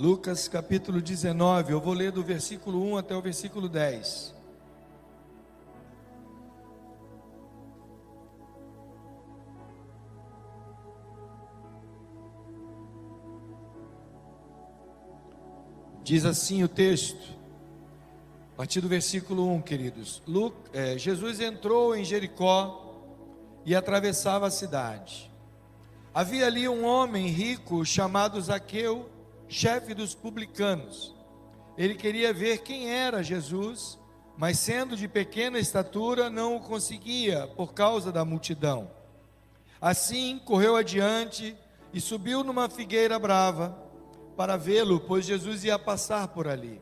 Lucas capítulo 19, eu vou ler do versículo 1 até o versículo 10. Diz assim o texto, a partir do versículo 1, queridos. Lu, é, Jesus entrou em Jericó e atravessava a cidade. Havia ali um homem rico chamado Zaqueu, chefe dos publicanos. Ele queria ver quem era Jesus, mas sendo de pequena estatura, não o conseguia por causa da multidão. Assim, correu adiante e subiu numa figueira brava para vê-lo, pois Jesus ia passar por ali.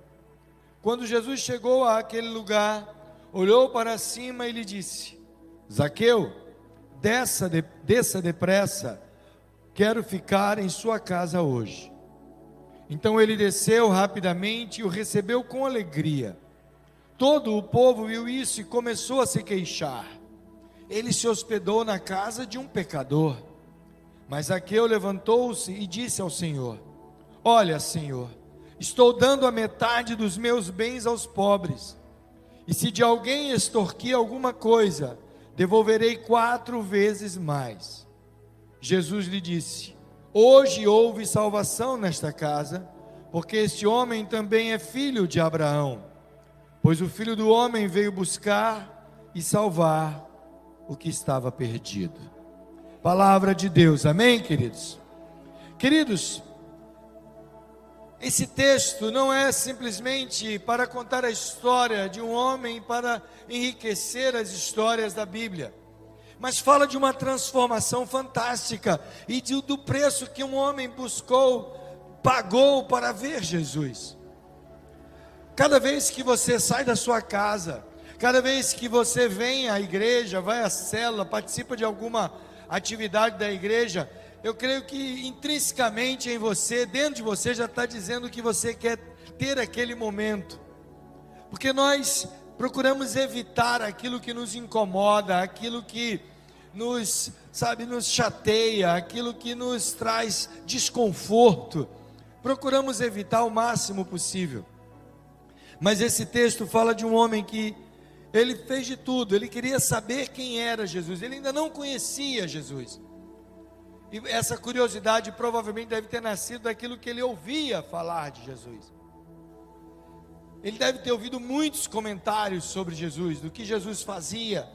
Quando Jesus chegou àquele lugar, olhou para cima e lhe disse: Zaqueu, desça, de, desça depressa, quero ficar em sua casa hoje. Então ele desceu rapidamente e o recebeu com alegria. Todo o povo viu isso e começou a se queixar. Ele se hospedou na casa de um pecador. Mas Zaqueu levantou-se e disse ao Senhor: Olha, Senhor, estou dando a metade dos meus bens aos pobres. E se de alguém extorquir alguma coisa, devolverei quatro vezes mais. Jesus lhe disse: Hoje houve salvação nesta casa, porque este homem também é filho de Abraão. Pois o filho do homem veio buscar e salvar o que estava perdido. Palavra de Deus, amém, queridos? Queridos, esse texto não é simplesmente para contar a história de um homem, para enriquecer as histórias da Bíblia, mas fala de uma transformação fantástica e de, do preço que um homem buscou, pagou para ver Jesus. Cada vez que você sai da sua casa, cada vez que você vem à igreja, vai à cela, participa de alguma atividade da igreja, eu creio que intrinsecamente em você, dentro de você, já está dizendo que você quer ter aquele momento, porque nós procuramos evitar aquilo que nos incomoda, aquilo que nos, sabe, nos chateia, aquilo que nos traz desconforto, procuramos evitar o máximo possível. Mas esse texto fala de um homem que ele fez de tudo, ele queria saber quem era Jesus, ele ainda não conhecia Jesus. E essa curiosidade provavelmente deve ter nascido daquilo que ele ouvia falar de Jesus. Ele deve ter ouvido muitos comentários sobre Jesus, do que Jesus fazia,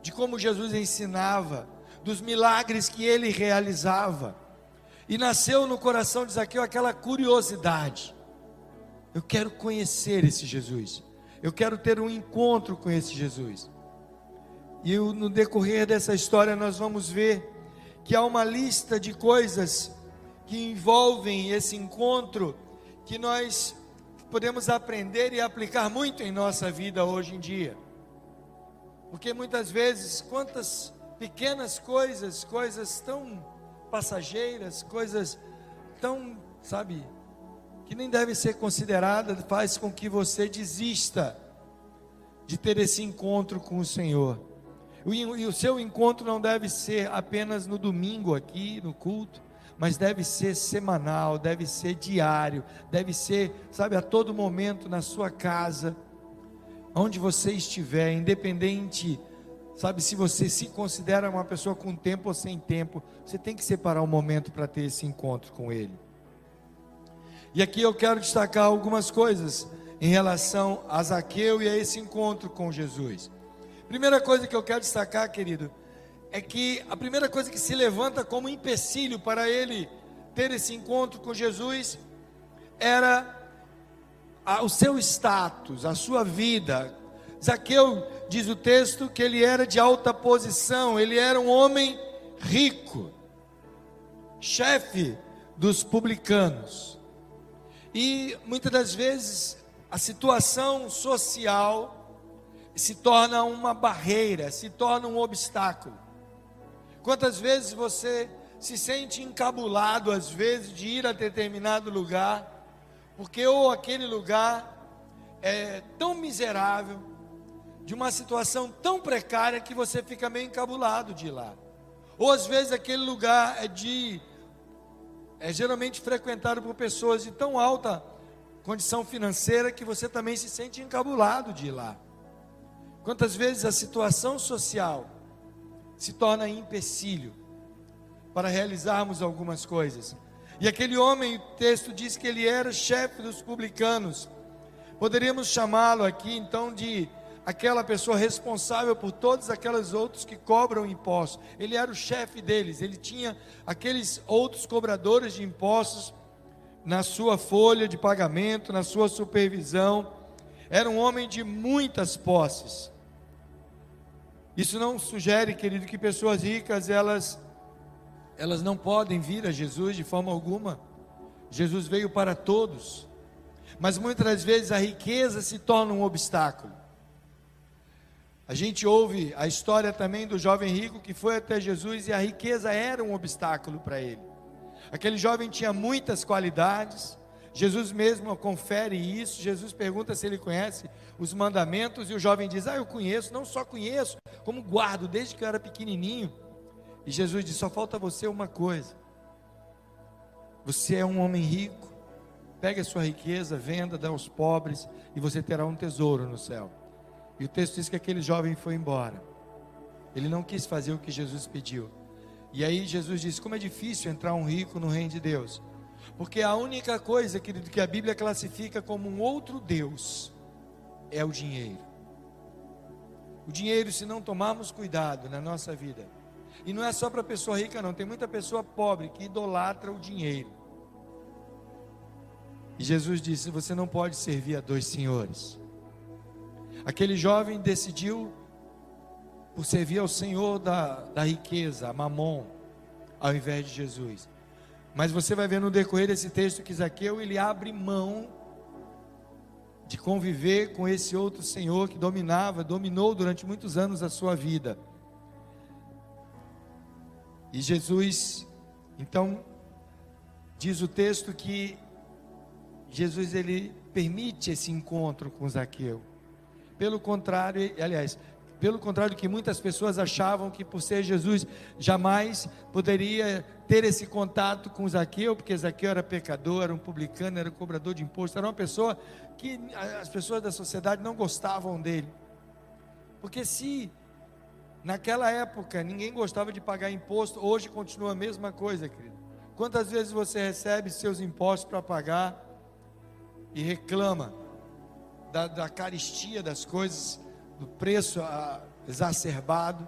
de como Jesus ensinava, dos milagres que ele realizava. E nasceu no coração de Zaqueu aquela curiosidade. Eu quero conhecer esse Jesus. Eu quero ter um encontro com esse Jesus. E no decorrer dessa história nós vamos ver que há uma lista de coisas que envolvem esse encontro que nós podemos aprender e aplicar muito em nossa vida hoje em dia. Porque muitas vezes, quantas pequenas coisas, coisas tão passageiras, coisas tão, sabe, que nem devem ser consideradas, faz com que você desista de ter esse encontro com o Senhor. E o seu encontro não deve ser apenas no domingo aqui, no culto, mas deve ser semanal, deve ser diário, deve ser, sabe, a todo momento na sua casa, onde você estiver, independente, sabe, se você se considera uma pessoa com tempo ou sem tempo, você tem que separar um momento para ter esse encontro com Ele. E aqui eu quero destacar algumas coisas em relação a Zaqueu e a esse encontro com Jesus. Primeira coisa que eu quero destacar, querido, é que a primeira coisa que se levanta como empecilho para ele ter esse encontro com Jesus era a, o seu status, a sua vida. Zaqueu diz o texto que ele era de alta posição, ele era um homem rico, chefe dos publicanos. E muitas das vezes a situação social se torna uma barreira, se torna um obstáculo. Quantas vezes você se sente encabulado, às vezes, de ir a determinado lugar, porque ou aquele lugar é tão miserável, de uma situação tão precária que você fica meio encabulado de ir lá. Ou às vezes aquele lugar é de é geralmente frequentado por pessoas de tão alta condição financeira que você também se sente encabulado de ir lá. Quantas vezes a situação social se torna empecilho para realizarmos algumas coisas. E aquele homem, o texto diz que ele era chefe dos publicanos. Poderíamos chamá-lo aqui então de aquela pessoa responsável por todos aqueles outros que cobram impostos. Ele era o chefe deles, ele tinha aqueles outros cobradores de impostos na sua folha de pagamento, na sua supervisão. Era um homem de muitas posses. Isso não sugere, querido, que pessoas ricas elas elas não podem vir a Jesus de forma alguma. Jesus veio para todos. Mas muitas das vezes a riqueza se torna um obstáculo. A gente ouve a história também do jovem rico que foi até Jesus e a riqueza era um obstáculo para ele. Aquele jovem tinha muitas qualidades, Jesus mesmo confere isso. Jesus pergunta se ele conhece os mandamentos e o jovem diz: Ah, eu conheço, não só conheço, como guardo desde que eu era pequenininho. E Jesus diz: Só falta você uma coisa. Você é um homem rico, pegue a sua riqueza, venda, dê aos pobres e você terá um tesouro no céu. E o texto diz que aquele jovem foi embora. Ele não quis fazer o que Jesus pediu. E aí Jesus disse: Como é difícil entrar um rico no reino de Deus. Porque a única coisa, querido, que a Bíblia classifica como um outro Deus é o dinheiro. O dinheiro, se não tomarmos cuidado na nossa vida, e não é só para pessoa rica, não, tem muita pessoa pobre que idolatra o dinheiro. E Jesus disse: Você não pode servir a dois senhores. Aquele jovem decidiu por servir ao Senhor da, da riqueza, a Mamon, ao invés de Jesus. Mas você vai ver no decorrer desse texto que Zaqueu ele abre mão de conviver com esse outro senhor que dominava, dominou durante muitos anos a sua vida. E Jesus, então, diz o texto que Jesus ele permite esse encontro com Zaqueu. Pelo contrário, aliás, pelo contrário do que muitas pessoas achavam que por ser Jesus jamais poderia ter esse contato com Zaqueu, porque Zaqueu era pecador, era um publicano, era um cobrador de imposto, era uma pessoa que as pessoas da sociedade não gostavam dele. Porque se naquela época ninguém gostava de pagar imposto, hoje continua a mesma coisa, querido. Quantas vezes você recebe seus impostos para pagar e reclama da, da caristia das coisas? Do preço exacerbado.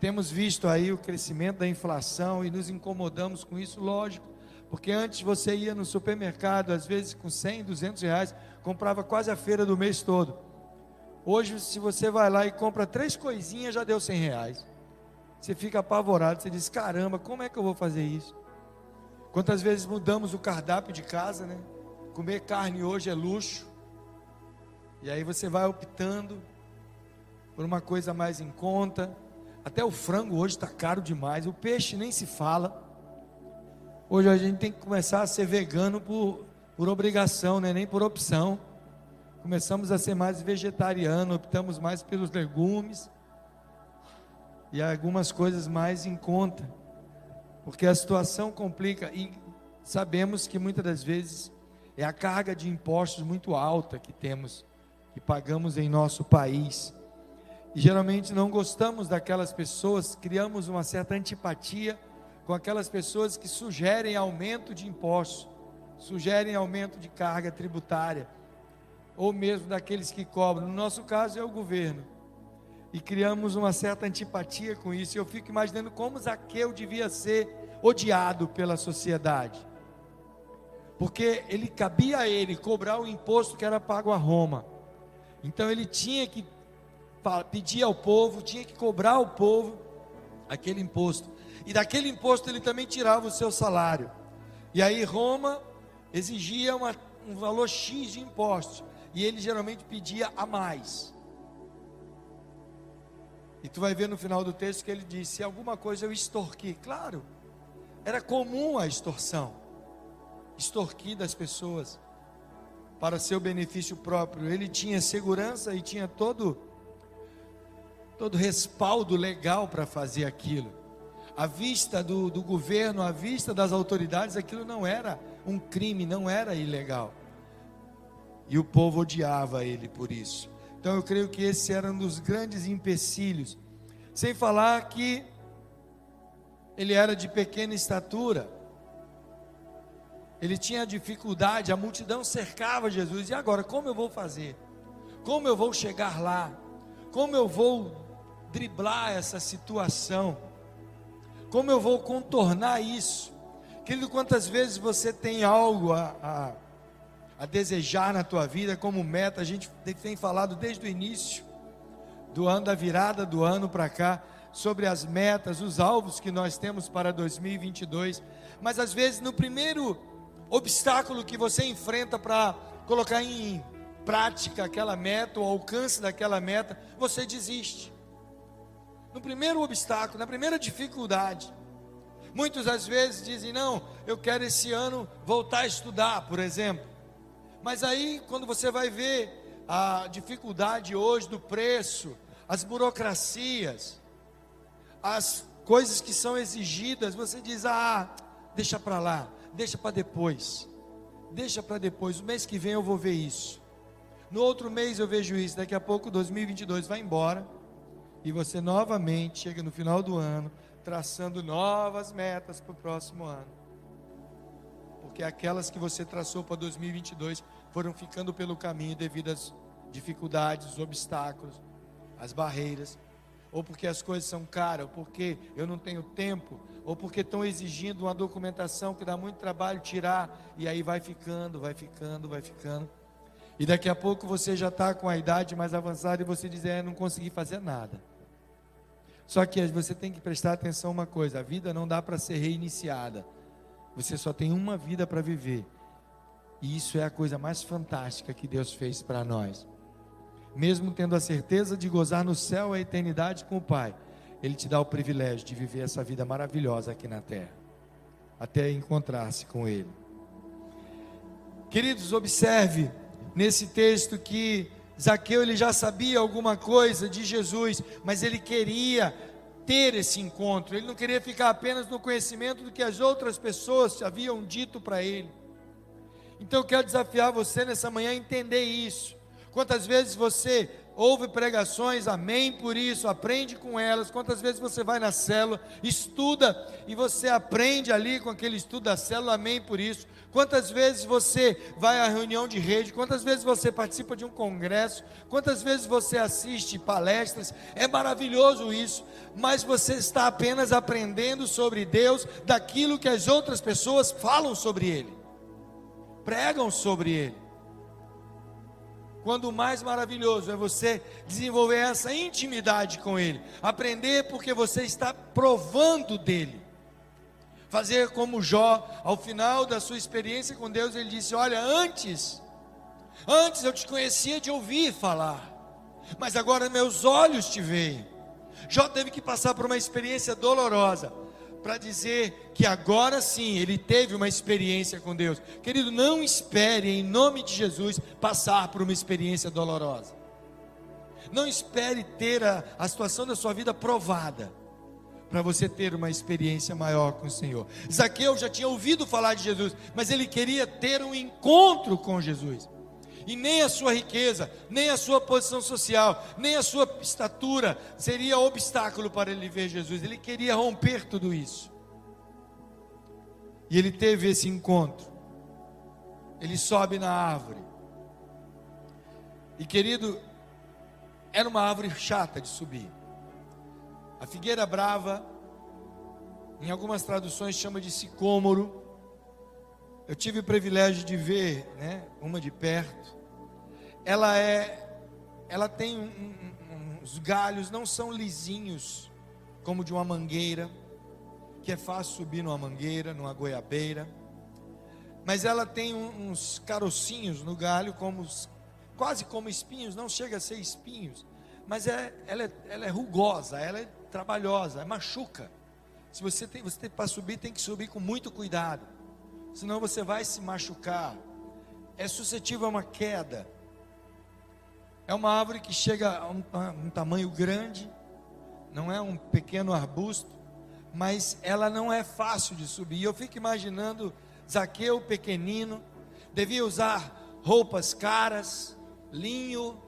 Temos visto aí o crescimento da inflação e nos incomodamos com isso, lógico, porque antes você ia no supermercado, às vezes com 100, 200 reais, comprava quase a feira do mês todo. Hoje, se você vai lá e compra três coisinhas, já deu 100 reais. Você fica apavorado, você diz: caramba, como é que eu vou fazer isso? Quantas vezes mudamos o cardápio de casa, né? Comer carne hoje é luxo. E aí você vai optando por uma coisa mais em conta. Até o frango hoje está caro demais, o peixe nem se fala. Hoje a gente tem que começar a ser vegano por, por obrigação, né? nem por opção. Começamos a ser mais vegetariano, optamos mais pelos legumes e algumas coisas mais em conta, porque a situação complica e sabemos que muitas das vezes é a carga de impostos muito alta que temos, que pagamos em nosso país. E geralmente não gostamos daquelas pessoas, criamos uma certa antipatia com aquelas pessoas que sugerem aumento de impostos, sugerem aumento de carga tributária, ou mesmo daqueles que cobram. No nosso caso é o governo. E criamos uma certa antipatia com isso. E eu fico imaginando como Zaqueu devia ser odiado pela sociedade. Porque ele cabia a ele cobrar o imposto que era pago a Roma. Então ele tinha que pedir ao povo, tinha que cobrar ao povo aquele imposto. E daquele imposto ele também tirava o seu salário. E aí Roma exigia uma, um valor X de impostos. E ele geralmente pedia a mais. E tu vai ver no final do texto que ele disse: se alguma coisa eu extorqui. Claro, era comum a extorsão extorquir das pessoas para seu benefício próprio. Ele tinha segurança e tinha todo todo respaldo legal para fazer aquilo. à vista do, do governo, à vista das autoridades, aquilo não era um crime, não era ilegal. E o povo odiava ele por isso. Então eu creio que esse era um dos grandes empecilhos. Sem falar que ele era de pequena estatura. Ele tinha dificuldade, a multidão cercava Jesus. E agora, como eu vou fazer? Como eu vou chegar lá? Como eu vou driblar essa situação? Como eu vou contornar isso? Querido, quantas vezes você tem algo a, a, a desejar na tua vida como meta? A gente tem falado desde o início do ano, da virada do ano para cá, sobre as metas, os alvos que nós temos para 2022. Mas às vezes, no primeiro obstáculo que você enfrenta para colocar em prática aquela meta, o alcance daquela meta, você desiste. No primeiro obstáculo, na primeira dificuldade. Muitos às vezes dizem: Não, eu quero esse ano voltar a estudar, por exemplo. Mas aí, quando você vai ver a dificuldade hoje do preço, as burocracias, as coisas que são exigidas, você diz: Ah, deixa para lá deixa para depois. Deixa para depois. O mês que vem eu vou ver isso. No outro mês eu vejo isso. Daqui a pouco 2022 vai embora e você novamente chega no final do ano traçando novas metas para o próximo ano. Porque aquelas que você traçou para 2022 foram ficando pelo caminho devido às dificuldades, os obstáculos, as barreiras, ou porque as coisas são caras, ou porque eu não tenho tempo, ou porque estão exigindo uma documentação que dá muito trabalho tirar, e aí vai ficando, vai ficando, vai ficando. E daqui a pouco você já está com a idade mais avançada e você diz, é, não consegui fazer nada. Só que você tem que prestar atenção uma coisa: a vida não dá para ser reiniciada. Você só tem uma vida para viver. E isso é a coisa mais fantástica que Deus fez para nós. Mesmo tendo a certeza de gozar no céu a eternidade com o Pai, ele te dá o privilégio de viver essa vida maravilhosa aqui na terra, até encontrar-se com Ele. Queridos, observe nesse texto que Zaqueu ele já sabia alguma coisa de Jesus, mas ele queria ter esse encontro. Ele não queria ficar apenas no conhecimento do que as outras pessoas haviam dito para ele. Então eu quero desafiar você nessa manhã a entender isso. Quantas vezes você ouve pregações, amém por isso, aprende com elas. Quantas vezes você vai na célula, estuda e você aprende ali com aquele estudo da célula, amém por isso. Quantas vezes você vai à reunião de rede, quantas vezes você participa de um congresso, quantas vezes você assiste palestras, é maravilhoso isso, mas você está apenas aprendendo sobre Deus daquilo que as outras pessoas falam sobre Ele, pregam sobre Ele. Quando o mais maravilhoso é você desenvolver essa intimidade com Ele, aprender porque você está provando dele. Fazer como Jó, ao final da sua experiência com Deus, ele disse: Olha, antes, antes eu te conhecia de ouvir falar, mas agora meus olhos te veem. Jó teve que passar por uma experiência dolorosa para dizer que agora sim ele teve uma experiência com Deus. Querido, não espere em nome de Jesus passar por uma experiência dolorosa. Não espere ter a, a situação da sua vida provada para você ter uma experiência maior com o Senhor. Zaqueu já tinha ouvido falar de Jesus, mas ele queria ter um encontro com Jesus e nem a sua riqueza, nem a sua posição social, nem a sua estatura seria obstáculo para ele ver Jesus. Ele queria romper tudo isso. E ele teve esse encontro. Ele sobe na árvore. E querido, era uma árvore chata de subir. A figueira brava, em algumas traduções chama de sicômoro. Eu tive o privilégio de ver, né, uma de perto ela é, ela tem um, um, os galhos não são lisinhos como de uma mangueira, que é fácil subir numa mangueira, numa goiabeira, mas ela tem uns carocinhos no galho, como quase como espinhos, não chega a ser espinhos, mas é, ela, é, ela é rugosa, ela é trabalhosa, machuca. Se você tem, você tem para subir, tem que subir com muito cuidado, senão você vai se machucar. É suscetível a uma queda. É uma árvore que chega a um, a um tamanho grande, não é um pequeno arbusto, mas ela não é fácil de subir. Eu fico imaginando Zaqueu pequenino, devia usar roupas caras, linho,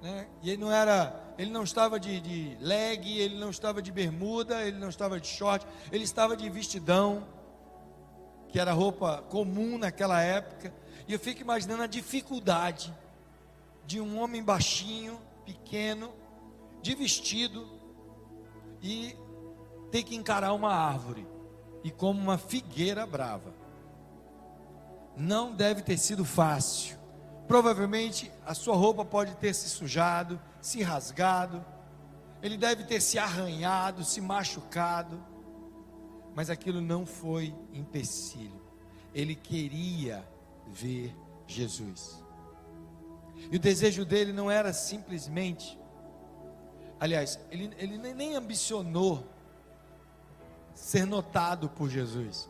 né? E ele não era, ele não estava de, de leg, ele não estava de bermuda, ele não estava de short, ele estava de vestidão, que era roupa comum naquela época. E eu fico imaginando a dificuldade de um homem baixinho, pequeno, de vestido e ter que encarar uma árvore e como uma figueira brava. Não deve ter sido fácil. Provavelmente a sua roupa pode ter se sujado, se rasgado, ele deve ter se arranhado, se machucado, mas aquilo não foi empecilho. Ele queria ver Jesus. E o desejo dele não era simplesmente, aliás, ele, ele nem ambicionou ser notado por Jesus.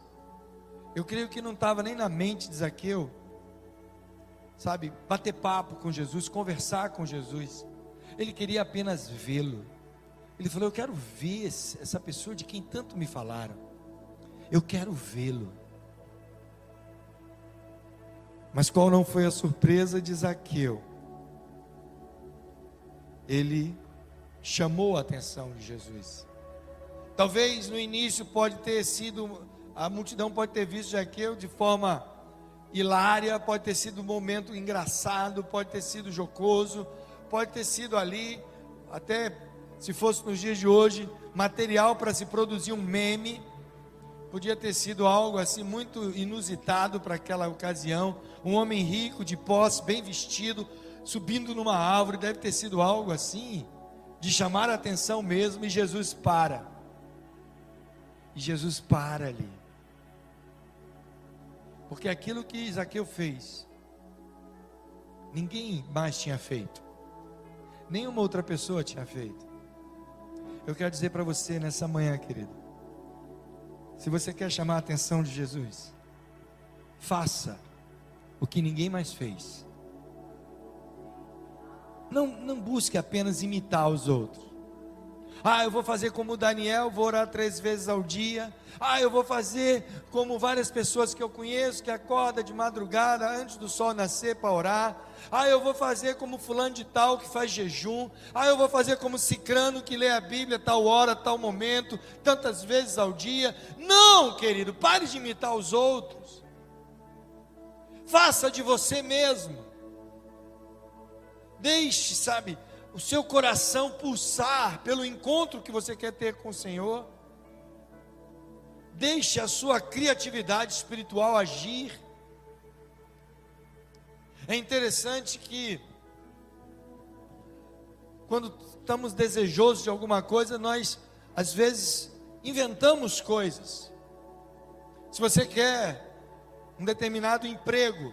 Eu creio que não estava nem na mente de Zaqueu, sabe, bater papo com Jesus, conversar com Jesus. Ele queria apenas vê-lo. Ele falou: Eu quero ver essa pessoa de quem tanto me falaram. Eu quero vê-lo. Mas qual não foi a surpresa de Zaqueu? Ele chamou a atenção de Jesus. Talvez no início pode ter sido, a multidão pode ter visto Zaqueu de forma hilária, pode ter sido um momento engraçado, pode ter sido jocoso, pode ter sido ali, até se fosse nos dias de hoje, material para se produzir um meme, podia ter sido algo assim muito inusitado para aquela ocasião. Um homem rico, de posse, bem vestido, subindo numa árvore, deve ter sido algo assim, de chamar a atenção mesmo, e Jesus para. E Jesus para ali. Porque aquilo que Zaqueu fez, ninguém mais tinha feito, nenhuma outra pessoa tinha feito. Eu quero dizer para você nessa manhã, querido, se você quer chamar a atenção de Jesus, faça o que ninguém mais fez. Não, não busque apenas imitar os outros. Ah, eu vou fazer como Daniel, vou orar três vezes ao dia. Ah, eu vou fazer como várias pessoas que eu conheço, que acorda de madrugada antes do sol nascer para orar. Ah, eu vou fazer como fulano de tal que faz jejum. Ah, eu vou fazer como cicrano que lê a Bíblia tal hora, tal momento, tantas vezes ao dia. Não, querido, pare de imitar os outros. Faça de você mesmo. Deixe, sabe, o seu coração pulsar pelo encontro que você quer ter com o Senhor. Deixe a sua criatividade espiritual agir. É interessante que, quando estamos desejosos de alguma coisa, nós, às vezes, inventamos coisas. Se você quer um determinado emprego,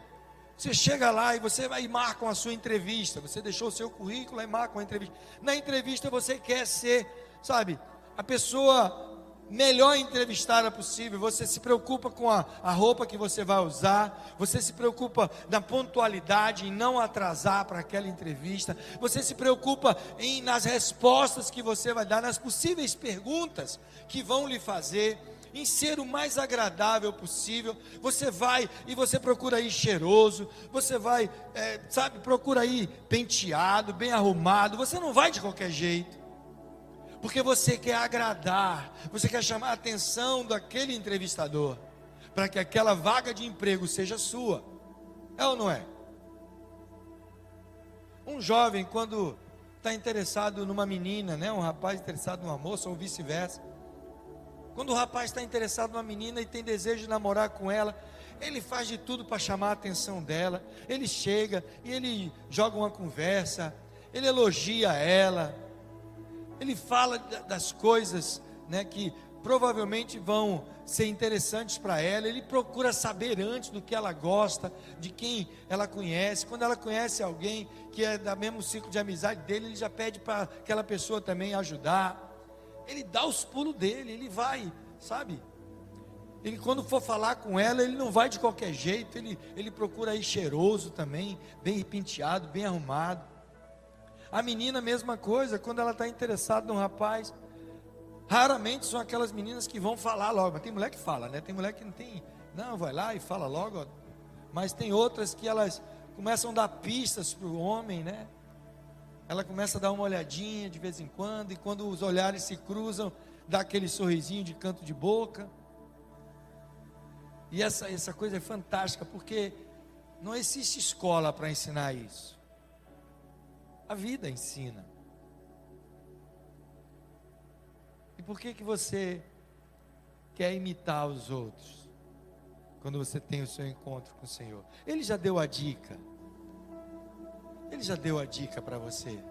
você chega lá e você vai e marcam a sua entrevista. Você deixou o seu currículo e marcam a entrevista. Na entrevista você quer ser, sabe, a pessoa melhor entrevistada possível. Você se preocupa com a, a roupa que você vai usar. Você se preocupa na pontualidade, em não atrasar para aquela entrevista. Você se preocupa em nas respostas que você vai dar, nas possíveis perguntas que vão lhe fazer. Em ser o mais agradável possível, você vai e você procura ir cheiroso, você vai, é, sabe, procura ir penteado, bem arrumado, você não vai de qualquer jeito porque você quer agradar, você quer chamar a atenção daquele entrevistador, para que aquela vaga de emprego seja sua. É ou não é? Um jovem, quando está interessado numa menina, né? um rapaz interessado numa moça, ou vice-versa. Quando o rapaz está interessado numa menina e tem desejo de namorar com ela, ele faz de tudo para chamar a atenção dela. Ele chega e ele joga uma conversa, ele elogia ela, ele fala das coisas né, que provavelmente vão ser interessantes para ela. Ele procura saber antes do que ela gosta, de quem ela conhece. Quando ela conhece alguém que é da mesmo ciclo de amizade dele, ele já pede para aquela pessoa também ajudar. Ele dá os pulos dele, ele vai, sabe? Ele, quando for falar com ela, ele não vai de qualquer jeito, ele, ele procura ir cheiroso também, bem penteado, bem arrumado. A menina, mesma coisa, quando ela está interessada no rapaz, Raramente são aquelas meninas que vão falar logo, mas tem mulher que fala, né? Tem mulher que não tem, não, vai lá e fala logo, mas tem outras que elas começam a dar pistas para o homem, né? Ela começa a dar uma olhadinha de vez em quando, e quando os olhares se cruzam, dá aquele sorrisinho de canto de boca. E essa, essa coisa é fantástica, porque não existe escola para ensinar isso. A vida ensina. E por que que você quer imitar os outros? Quando você tem o seu encontro com o Senhor. Ele já deu a dica. Ele já deu a dica para você.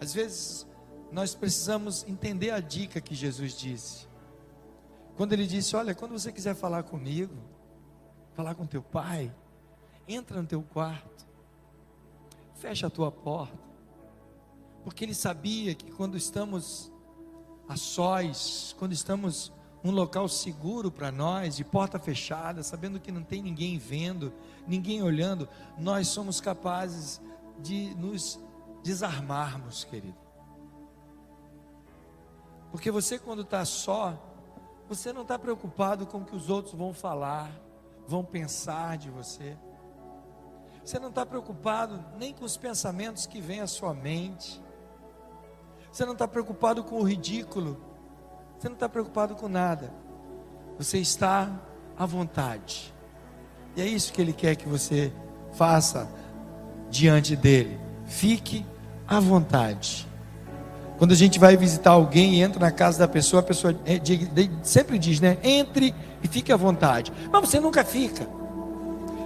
Às vezes nós precisamos entender a dica que Jesus disse. Quando ele disse: "Olha, quando você quiser falar comigo, falar com teu pai, entra no teu quarto, fecha a tua porta, porque ele sabia que quando estamos a sós, quando estamos um local seguro para nós, de porta fechada, sabendo que não tem ninguém vendo, ninguém olhando, nós somos capazes de nos desarmarmos, querido. Porque você, quando está só, você não está preocupado com o que os outros vão falar, vão pensar de você. Você não está preocupado nem com os pensamentos que vêm à sua mente. Você não está preocupado com o ridículo. Você não está preocupado com nada. Você está à vontade. E é isso que Ele quer que você faça diante dele. Fique à vontade. Quando a gente vai visitar alguém e entra na casa da pessoa, a pessoa é, sempre diz, né? Entre e fique à vontade. Mas você nunca fica.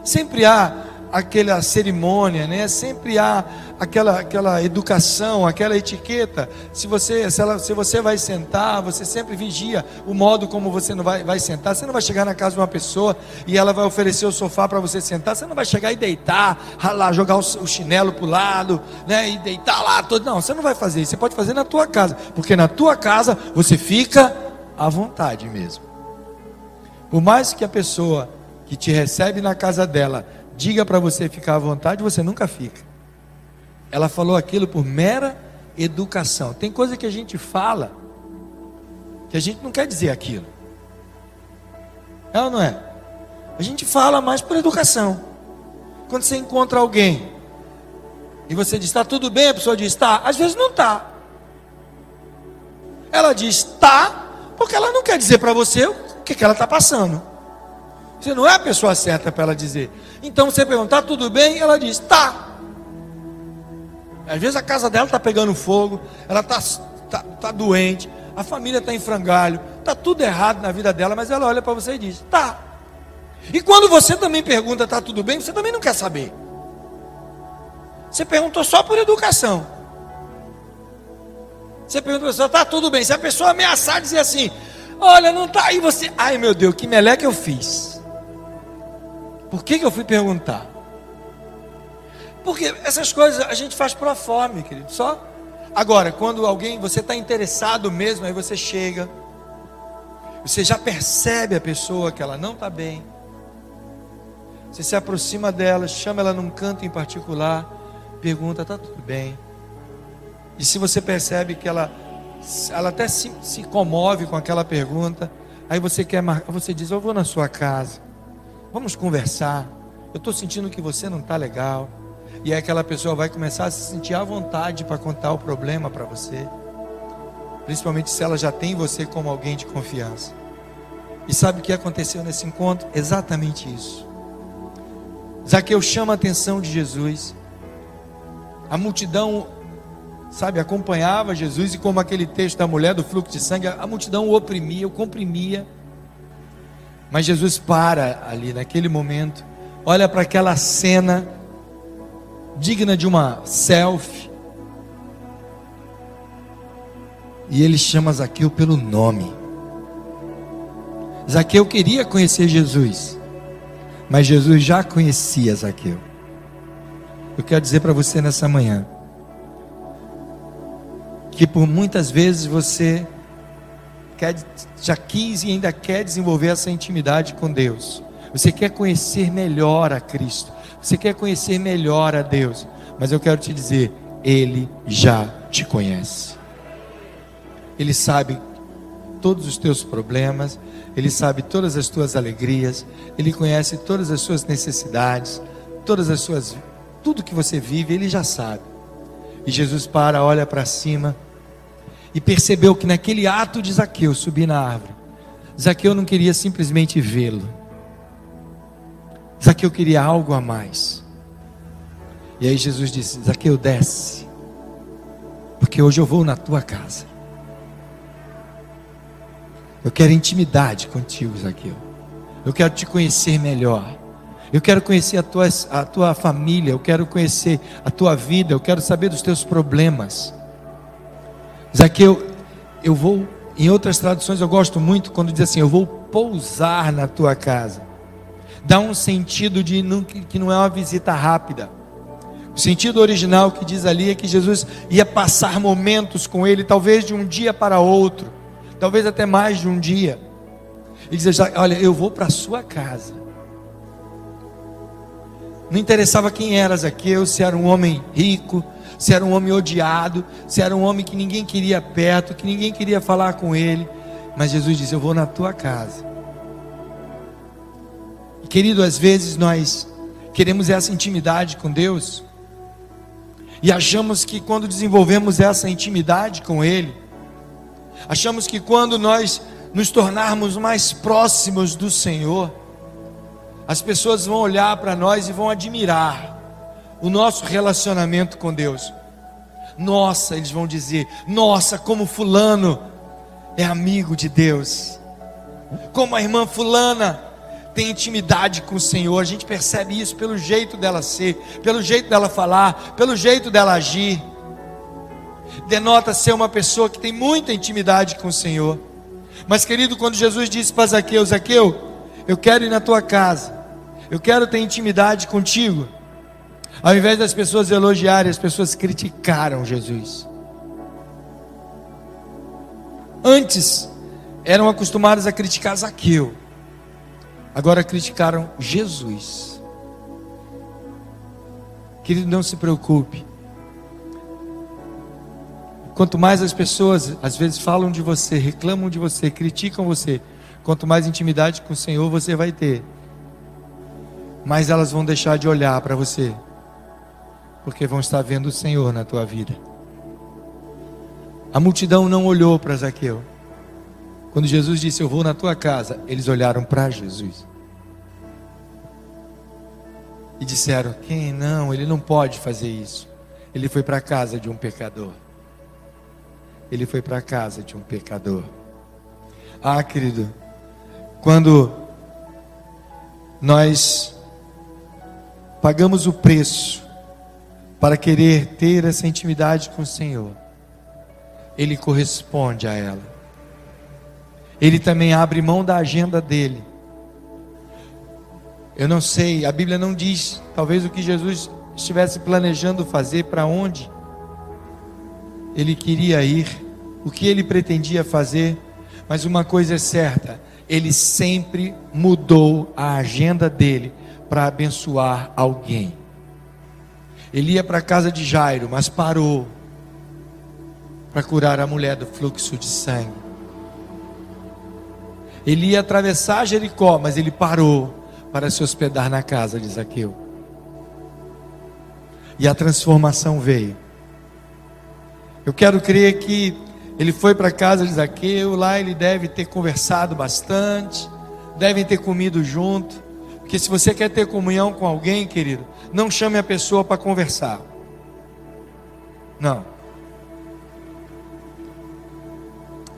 Sempre há aquela cerimônia, né? Sempre há aquela, aquela educação, aquela etiqueta. Se você, se, ela, se você vai sentar, você sempre vigia o modo como você não vai, vai sentar. Você não vai chegar na casa de uma pessoa e ela vai oferecer o sofá para você sentar. Você não vai chegar e deitar, ralar, jogar o, o chinelo para o lado, né? E deitar lá todo. Não, você não vai fazer isso. Você pode fazer na tua casa, porque na tua casa você fica à vontade mesmo. Por mais que a pessoa que te recebe na casa dela diga para você ficar à vontade, você nunca fica. Ela falou aquilo por mera educação. Tem coisa que a gente fala que a gente não quer dizer aquilo. É ou não é? A gente fala mais por educação. Quando você encontra alguém e você diz, está tudo bem, a pessoa diz, está. Às vezes não está. Ela diz, está, porque ela não quer dizer para você o que, que ela está passando. Você não é a pessoa certa para ela dizer. Então você pergunta, está tudo bem? Ela diz, tá. Às vezes a casa dela está pegando fogo, ela está tá, tá doente, a família está em frangalho, está tudo errado na vida dela, mas ela olha para você e diz, tá. E quando você também pergunta, está tudo bem? Você também não quer saber. Você perguntou só por educação. Você pergunta para a está tudo bem? Se a pessoa ameaçar dizer assim, olha, não está aí você, ai meu Deus, que meleca eu fiz. Por que, que eu fui perguntar? Porque essas coisas a gente faz por fome, querido. Só. Agora, quando alguém, você está interessado mesmo, aí você chega, você já percebe a pessoa que ela não está bem. Você se aproxima dela, chama ela num canto em particular, pergunta: está tudo bem? E se você percebe que ela, ela até se, se comove com aquela pergunta, aí você quer marcar, você diz: Eu vou na sua casa. Vamos conversar. Eu estou sentindo que você não está legal. E aí aquela pessoa vai começar a se sentir à vontade para contar o problema para você. Principalmente se ela já tem você como alguém de confiança. E sabe o que aconteceu nesse encontro? Exatamente isso. Zaqueu chama a atenção de Jesus. A multidão, sabe, acompanhava Jesus e como aquele texto da mulher do fluxo de sangue, a multidão o oprimia, o comprimia. Mas Jesus para ali naquele momento, olha para aquela cena digna de uma selfie. E ele chama Zaqueu pelo nome. Zaqueu queria conhecer Jesus, mas Jesus já conhecia Zaqueu. Eu quero dizer para você nessa manhã que por muitas vezes você quer, já quis e ainda quer desenvolver essa intimidade com Deus. Você quer conhecer melhor a Cristo. Você quer conhecer melhor a Deus. Mas eu quero te dizer, Ele já te conhece. Ele sabe todos os teus problemas, Ele sabe todas as tuas alegrias, Ele conhece todas as suas necessidades, todas as suas. tudo que você vive, Ele já sabe. E Jesus para, olha para cima e percebeu que naquele ato de Zaqueu subir na árvore, Zaqueu não queria simplesmente vê-lo, Zaqueu queria algo a mais. E aí Jesus disse: Zaqueu, desce, porque hoje eu vou na tua casa. Eu quero intimidade contigo, Zaqueu. Eu quero te conhecer melhor. Eu quero conhecer a tua, a tua família. Eu quero conhecer a tua vida. Eu quero saber dos teus problemas. Zaqueu, eu vou. Em outras traduções eu gosto muito quando diz assim: Eu vou pousar na tua casa. Dá um sentido de que não é uma visita rápida. O sentido original que diz ali é que Jesus ia passar momentos com ele, talvez de um dia para outro, talvez até mais de um dia. E dizer: Olha, eu vou para a sua casa. Não interessava quem era Zaqueu, se era um homem rico, se era um homem odiado, se era um homem que ninguém queria perto, que ninguém queria falar com ele. Mas Jesus disse: Eu vou na tua casa. E, querido, às vezes nós queremos essa intimidade com Deus e achamos que quando desenvolvemos essa intimidade com Ele, achamos que quando nós nos tornarmos mais próximos do Senhor, as pessoas vão olhar para nós e vão admirar o nosso relacionamento com Deus. Nossa, eles vão dizer: Nossa, como Fulano é amigo de Deus, como a irmã Fulana tem intimidade com o Senhor. A gente percebe isso pelo jeito dela ser, pelo jeito dela falar, pelo jeito dela agir. Denota ser uma pessoa que tem muita intimidade com o Senhor. Mas, querido, quando Jesus disse para Zaqueu: Zaqueu, eu quero ir na tua casa, eu quero ter intimidade contigo. Ao invés das pessoas elogiarem, as pessoas criticaram Jesus. Antes, eram acostumadas a criticar Zaqueu, agora criticaram Jesus. Querido, não se preocupe. Quanto mais as pessoas às vezes falam de você, reclamam de você, criticam você, quanto mais intimidade com o Senhor você vai ter, mais elas vão deixar de olhar para você porque vão estar vendo o Senhor na tua vida. A multidão não olhou para Zaqueu. Quando Jesus disse: Eu vou na tua casa, eles olharam para Jesus. E disseram: Quem não? Ele não pode fazer isso. Ele foi para a casa de um pecador. Ele foi para a casa de um pecador. Ah, querido, quando nós pagamos o preço para querer ter essa intimidade com o Senhor, Ele corresponde a ela. Ele também abre mão da agenda dele. Eu não sei, a Bíblia não diz, talvez o que Jesus estivesse planejando fazer, para onde ele queria ir, o que ele pretendia fazer, mas uma coisa é certa, ele sempre mudou a agenda dele para abençoar alguém. Ele ia para a casa de Jairo, mas parou para curar a mulher do fluxo de sangue. Ele ia atravessar Jericó, mas ele parou para se hospedar na casa de Zaqueu. E a transformação veio. Eu quero crer que ele foi para a casa de Zaqueu, lá ele deve ter conversado bastante, devem ter comido junto. Porque se você quer ter comunhão com alguém, querido, não chame a pessoa para conversar. Não.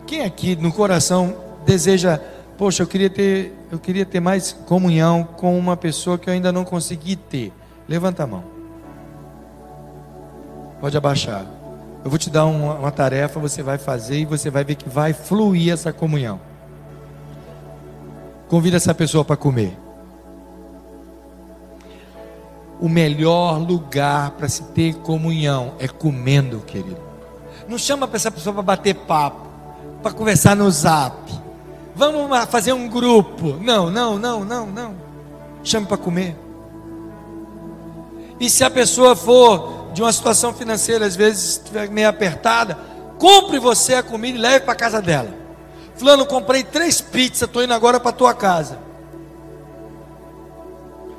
Quem aqui no coração deseja, poxa, eu queria ter, eu queria ter mais comunhão com uma pessoa que eu ainda não consegui ter? Levanta a mão. Pode abaixar. Eu vou te dar uma, uma tarefa, você vai fazer e você vai ver que vai fluir essa comunhão. Convida essa pessoa para comer o melhor lugar para se ter comunhão é comendo, querido. Não chama para essa pessoa para bater papo, para conversar no zap. Vamos fazer um grupo. Não, não, não, não, não. Chame para comer. E se a pessoa for de uma situação financeira, às vezes estiver meio apertada, compre você a comida e leve para casa dela. Fulano, comprei três pizzas, estou indo agora para tua casa.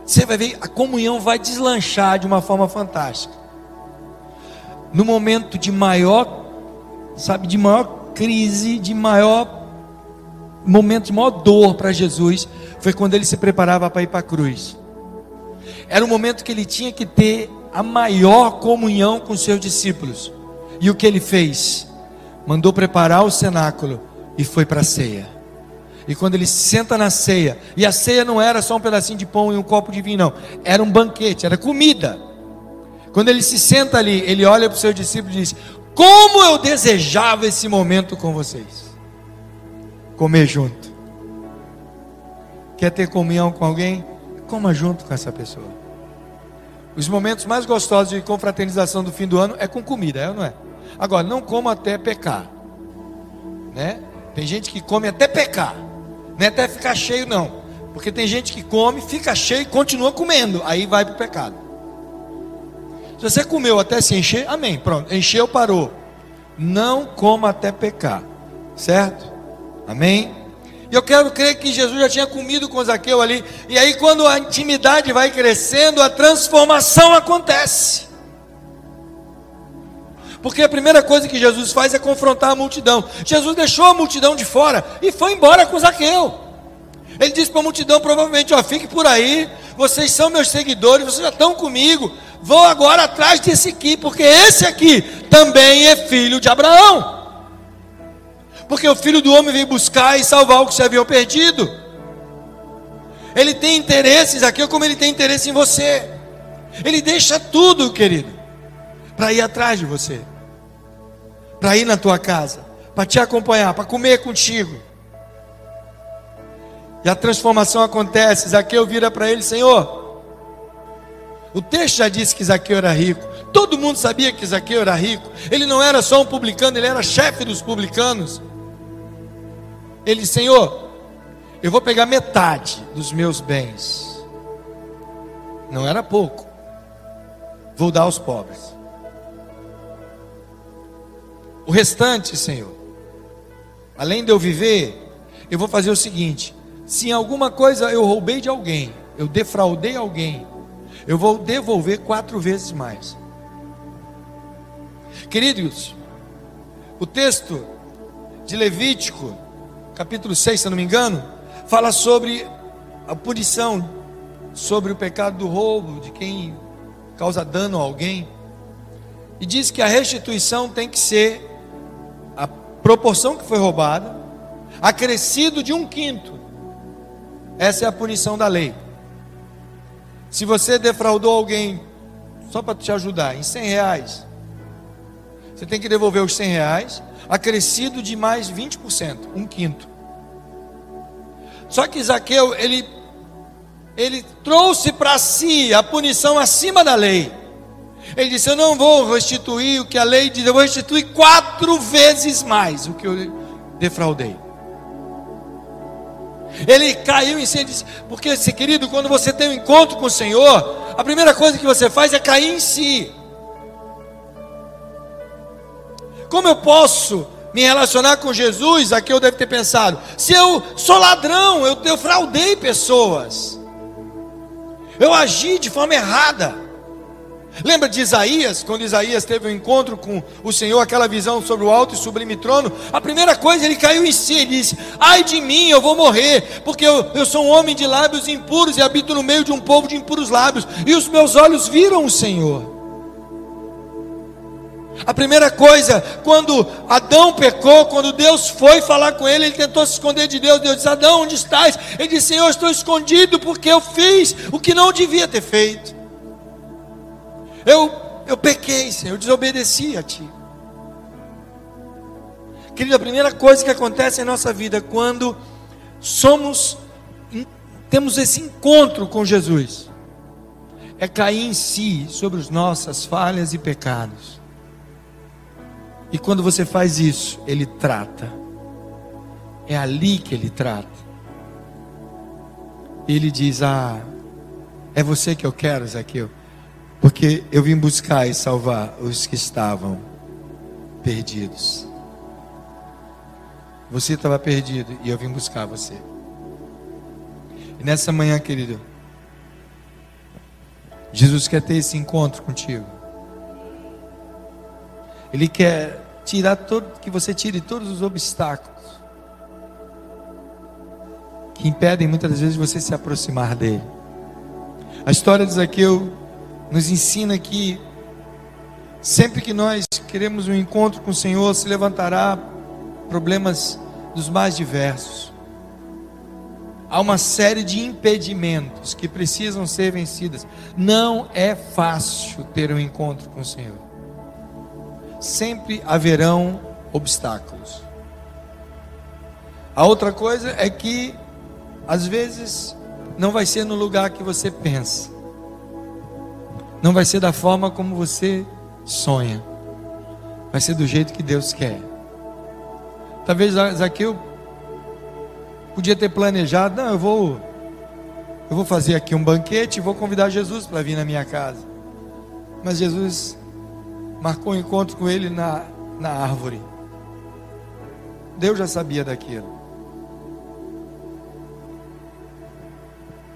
Você vai ver, a comunhão vai deslanchar de uma forma fantástica. No momento de maior, sabe, de maior crise, de maior momento de maior dor para Jesus, foi quando ele se preparava para ir para a cruz. Era o momento que ele tinha que ter a maior comunhão com seus discípulos. E o que ele fez? Mandou preparar o cenáculo e foi para a ceia. E quando ele senta na ceia, e a ceia não era só um pedacinho de pão e um copo de vinho, não, era um banquete, era comida. Quando ele se senta ali, ele olha para os seus discípulos e diz: Como eu desejava esse momento com vocês, comer junto. Quer ter comunhão com alguém? Coma junto com essa pessoa. Os momentos mais gostosos de confraternização do fim do ano é com comida, é ou não é? Agora, não coma até pecar. Né? Tem gente que come até pecar. Não é até ficar cheio, não. Porque tem gente que come, fica cheio e continua comendo. Aí vai para o pecado. Se você comeu até se encher, amém. Pronto, encheu, parou. Não coma até pecar. Certo? Amém? E eu quero crer que Jesus já tinha comido com Zaqueu ali. E aí, quando a intimidade vai crescendo, a transformação acontece. Porque a primeira coisa que Jesus faz é confrontar a multidão. Jesus deixou a multidão de fora e foi embora com Zaqueu. Ele disse para a multidão, provavelmente: ó, fique por aí, vocês são meus seguidores, vocês já estão comigo. Vou agora atrás desse aqui, porque esse aqui também é filho de Abraão porque o filho do homem veio buscar e salvar o que se haviam perdido. Ele tem interesses aqui, como ele tem interesse em você. Ele deixa tudo, querido, para ir atrás de você, para ir na tua casa, para te acompanhar, para comer contigo. E a transformação acontece. Zaqueu vira para ele: Senhor, o texto já disse que Zaqueu era rico. Todo mundo sabia que Zaqueu era rico. Ele não era só um publicano, ele era chefe dos publicanos. Ele Senhor, eu vou pegar metade dos meus bens. Não era pouco. Vou dar aos pobres. O restante, Senhor, além de eu viver, eu vou fazer o seguinte: se em alguma coisa eu roubei de alguém, eu defraudei alguém, eu vou devolver quatro vezes mais. Queridos, o texto de Levítico capítulo 6, se não me engano, fala sobre a punição, sobre o pecado do roubo, de quem causa dano a alguém. E diz que a restituição tem que ser proporção que foi roubada, acrescido de um quinto. Essa é a punição da lei. Se você defraudou alguém, só para te ajudar, em 100 reais, você tem que devolver os 100 reais, acrescido de mais 20%, um quinto. Só que Zaqueu, ele, ele trouxe para si a punição acima da lei. Ele disse: Eu não vou restituir o que a lei diz, eu vou restituir quatro vezes mais o que eu defraudei. Ele caiu em si e disse: Porque, querido, quando você tem um encontro com o Senhor, a primeira coisa que você faz é cair em si. Como eu posso me relacionar com Jesus, aqui eu devo ter pensado: se eu sou ladrão, eu defraudei pessoas, eu agi de forma errada. Lembra de Isaías, quando Isaías teve um encontro com o Senhor, aquela visão sobre o alto e sublime trono? A primeira coisa, ele caiu em si e disse: Ai de mim, eu vou morrer, porque eu, eu sou um homem de lábios impuros e habito no meio de um povo de impuros lábios, e os meus olhos viram o Senhor. A primeira coisa, quando Adão pecou, quando Deus foi falar com ele, ele tentou se esconder de Deus. Deus disse: Adão, onde estás? Ele disse: Senhor, estou escondido porque eu fiz o que não devia ter feito. Eu, eu pequei, Senhor, eu desobedeci a Ti. Querido, a primeira coisa que acontece em nossa vida quando somos, temos esse encontro com Jesus, é cair em si sobre as nossas falhas e pecados. E quando você faz isso, Ele trata. É ali que Ele trata. Ele diz: Ah, é você que eu quero, Zaqueu. Porque eu vim buscar e salvar os que estavam perdidos. Você estava perdido e eu vim buscar você. E nessa manhã, querido, Jesus quer ter esse encontro contigo. Ele quer tirar todo, que você tire todos os obstáculos que impedem muitas vezes você se aproximar dele. A história de Zaqueu nos ensina que sempre que nós queremos um encontro com o Senhor, se levantará problemas dos mais diversos. Há uma série de impedimentos que precisam ser vencidos. Não é fácil ter um encontro com o Senhor. Sempre haverão obstáculos. A outra coisa é que, às vezes, não vai ser no lugar que você pensa, não vai ser da forma como você sonha, vai ser do jeito que Deus quer. Talvez Zaqueu podia ter planejado, não, eu vou eu vou fazer aqui um banquete e vou convidar Jesus para vir na minha casa. Mas Jesus marcou um encontro com ele na, na árvore. Deus já sabia daquilo.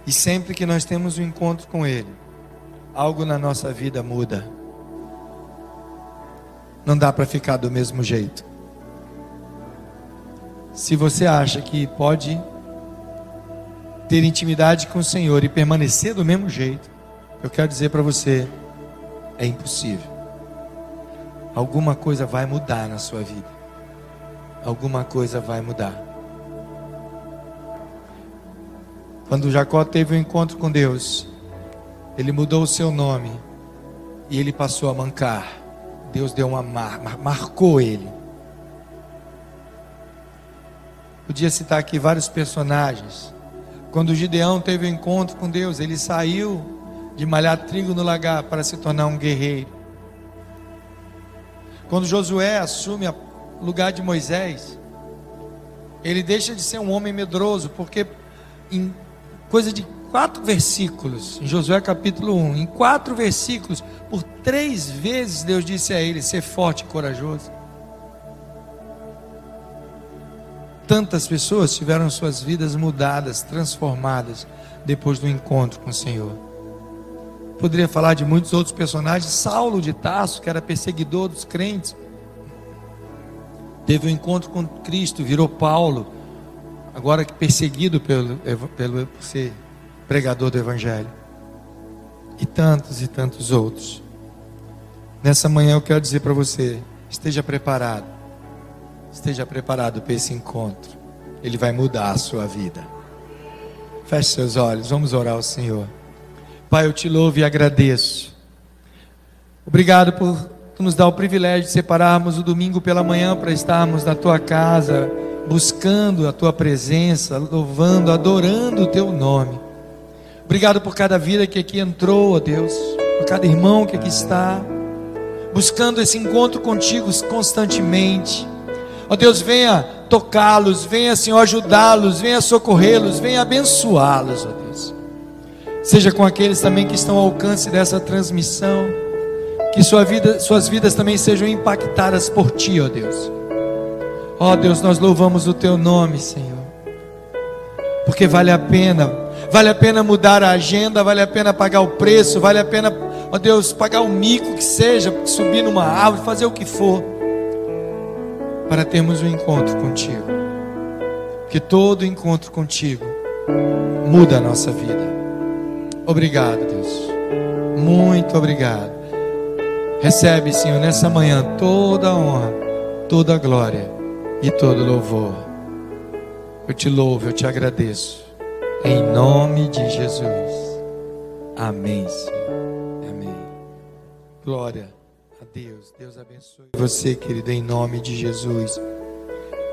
E sempre que nós temos um encontro com Ele, algo na nossa vida muda. Não dá para ficar do mesmo jeito. Se você acha que pode ter intimidade com o Senhor e permanecer do mesmo jeito, eu quero dizer para você, é impossível. Alguma coisa vai mudar na sua vida. Alguma coisa vai mudar. Quando Jacó teve um encontro com Deus, ele mudou o seu nome e ele passou a mancar. Deus deu uma mar, marcou ele. Podia citar aqui vários personagens. Quando Gideão teve o um encontro com Deus, ele saiu de malhar trigo no lagar para se tornar um guerreiro. Quando Josué assume o lugar de Moisés, ele deixa de ser um homem medroso, porque em coisa de quatro versículos, em Josué capítulo 1, em quatro versículos, por três vezes Deus disse a ele: ser forte e corajoso. Tantas pessoas tiveram suas vidas mudadas, transformadas depois do encontro com o Senhor. Poderia falar de muitos outros personagens. Saulo de Tarso, que era perseguidor dos crentes, teve um encontro com Cristo, virou Paulo, agora que perseguido pelo, pelo por ser pregador do Evangelho. E tantos e tantos outros. Nessa manhã eu quero dizer para você: esteja preparado Esteja preparado para esse encontro. Ele vai mudar a sua vida. Feche seus olhos, vamos orar ao Senhor. Pai, eu te louvo e agradeço. Obrigado por nos dar o privilégio de separarmos o domingo pela manhã para estarmos na tua casa, buscando a tua presença, louvando, adorando o teu nome. Obrigado por cada vida que aqui entrou, ó Deus, por cada irmão que aqui está, buscando esse encontro contigo constantemente. Ó Deus, venha tocá-los, venha, Senhor, ajudá-los, venha socorrê-los, venha abençoá-los, ó Deus. Seja com aqueles também que estão ao alcance dessa transmissão, que sua vida, suas vidas também sejam impactadas por Ti, ó Deus. Ó Deus, nós louvamos o Teu nome, Senhor, porque vale a pena, vale a pena mudar a agenda, vale a pena pagar o preço, vale a pena, ó Deus, pagar o mico que seja, subir numa árvore, fazer o que for para termos um encontro contigo. Que todo encontro contigo muda a nossa vida. Obrigado, Deus. Muito obrigado. Recebe, Senhor, nessa manhã toda a honra, toda a glória e todo louvor. Eu te louvo, eu te agradeço. Em nome de Jesus. Amém, Senhor. Amém. Glória. Deus. Deus abençoe você, querido, em nome de Jesus.